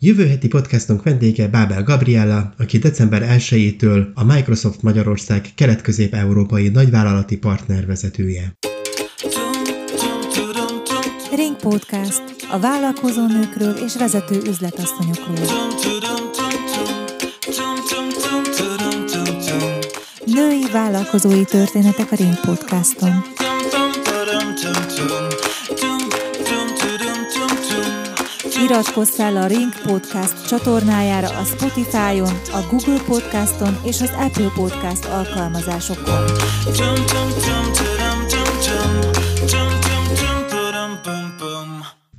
Jövő heti podcastunk vendége Bábel Gabriella, aki december 1-től a Microsoft Magyarország kelet-közép-európai nagyvállalati partnervezetője. Ring Podcast a vállalkozó nőkről és vezető üzletasszonyokról. Női vállalkozói történetek a Ring Podcaston. Iratkozz fel a Ring Podcast csatornájára a Spotify-on, a Google Podcaston és az Apple Podcast alkalmazásokon.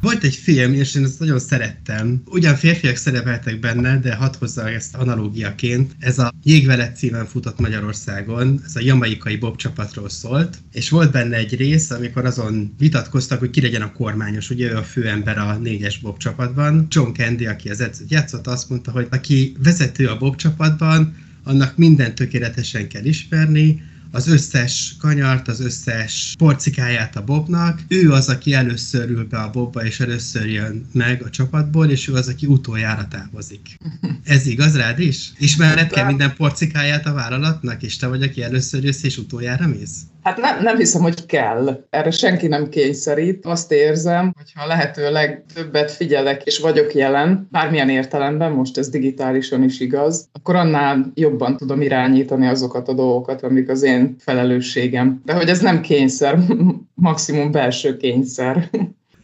Volt egy film, és én ezt nagyon szerettem. Ugyan férfiak szerepeltek benne, de hadd hozzá ezt analógiaként. Ez a Jégvelet címen futott Magyarországon, ez a jamaikai Bob csapatról szólt, és volt benne egy rész, amikor azon vitatkoztak, hogy ki legyen a kormányos. Ugye ő a főember a négyes Bob csapatban. John Candy, aki az edzőt játszott, azt mondta, hogy aki vezető a Bob csapatban, annak minden tökéletesen kell ismerni, az összes kanyart, az összes porcikáját a Bobnak. Ő az, aki először ül be a Bobba, és először jön meg a csapatból, és ő az, aki utoljára távozik. Ez igaz rád is? Ismerned kell minden porcikáját a vállalatnak, és te vagy, aki először jössz, és utoljára mész? Hát nem, nem hiszem, hogy kell. Erre senki nem kényszerít. Azt érzem, hogyha lehetőleg többet figyelek és vagyok jelen, bármilyen értelemben, most ez digitálisan is igaz, akkor annál jobban tudom irányítani azokat a dolgokat, amik az én felelősségem. De hogy ez nem kényszer, maximum belső kényszer.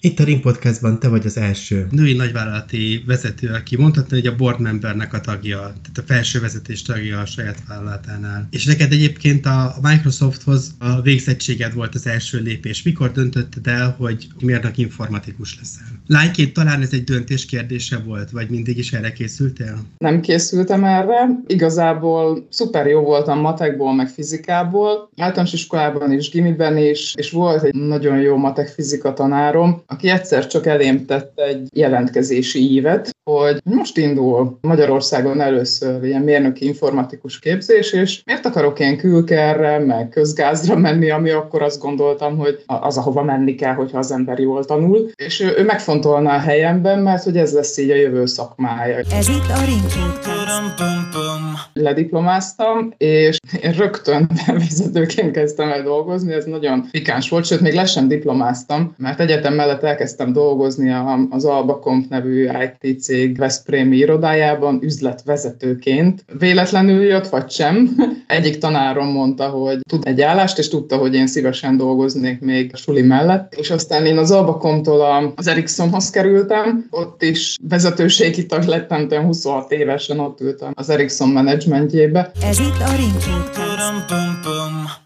Itt a Ring Podcastban te vagy az első női nagyvállalati vezető, aki mondhatna, hogy a board membernek a tagja, tehát a felső vezetés tagja a saját vállalatánál. És neked egyébként a Microsofthoz a végzettséged volt az első lépés. Mikor döntötted el, hogy mérnök informatikus leszel? Lányként talán ez egy döntés kérdése volt, vagy mindig is erre készültél? Nem készültem erre. Igazából szuper jó voltam matekból, meg fizikából. Általános iskolában is, gimiben is, és volt egy nagyon jó matek fizika tanárom, aki egyszer csak elém tett egy jelentkezési ívet, hogy most indul Magyarországon először ilyen mérnöki informatikus képzés, és miért akarok én külkerre, meg közgázra menni, ami akkor azt gondoltam, hogy az, ahova menni kell, hogyha az ember jól tanul, és ő, ő megfontolná a helyemben, mert hogy ez lesz így a jövő szakmája. Ez itt a Ring Lediplomáztam, és én rögtön vezetőként kezdtem el dolgozni, ez nagyon pikáns volt, sőt, még le sem diplomáztam, mert egyetem mellett elkezdtem dolgozni az Albakomp nevű IT cég Veszprémi irodájában üzletvezetőként. Véletlenül jött, vagy sem. Egyik tanárom mondta, hogy tud egy állást, és tudta, hogy én szívesen dolgoznék még a suli mellett. És aztán én az Albakomtól az Ericssonhoz kerültem, ott is vezetőségi tag lettem, 26 évesen ott ültem az Ericsson menedzsmentjébe. Ez itt a Ring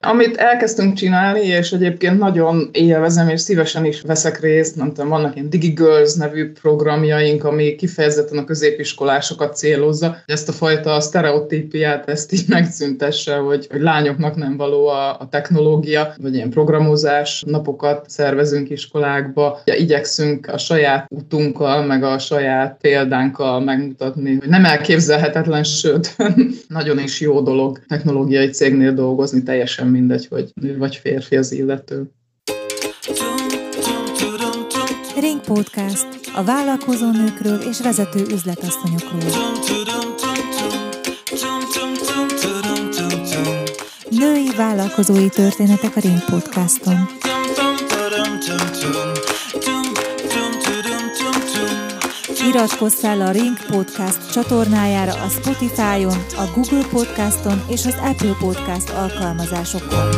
Amit elkezdtünk csinálni, és egyébként nagyon élvezem, és szívesen is veszek részt, nem tudom, vannak ilyen DigiGirls nevű programjaink, ami kifejezetten a középiskolásokat célozza, hogy ezt a fajta sztereotípiát ezt így megszüntesse, hogy, hogy lányoknak nem való a, a technológia, vagy ilyen programozás napokat szervezünk iskolákba. Ja, igyekszünk a saját utunkkal, meg a saját példánkkal megmutatni, hogy nem elképzelhetetlen, sőt, nagyon is jó dolog technológiai cégnél dolgozni, teljesen mindegy, hogy nő vagy férfi az illető. Ring Podcast a vállalkozó nőkről és vezető üzletasszonyokról. Női vállalkozói történetek a Ring Podcaston. Iratkozz fel a Ring Podcast csatornájára a Spotify-on, a Google Podcaston és az Apple Podcast alkalmazásokon.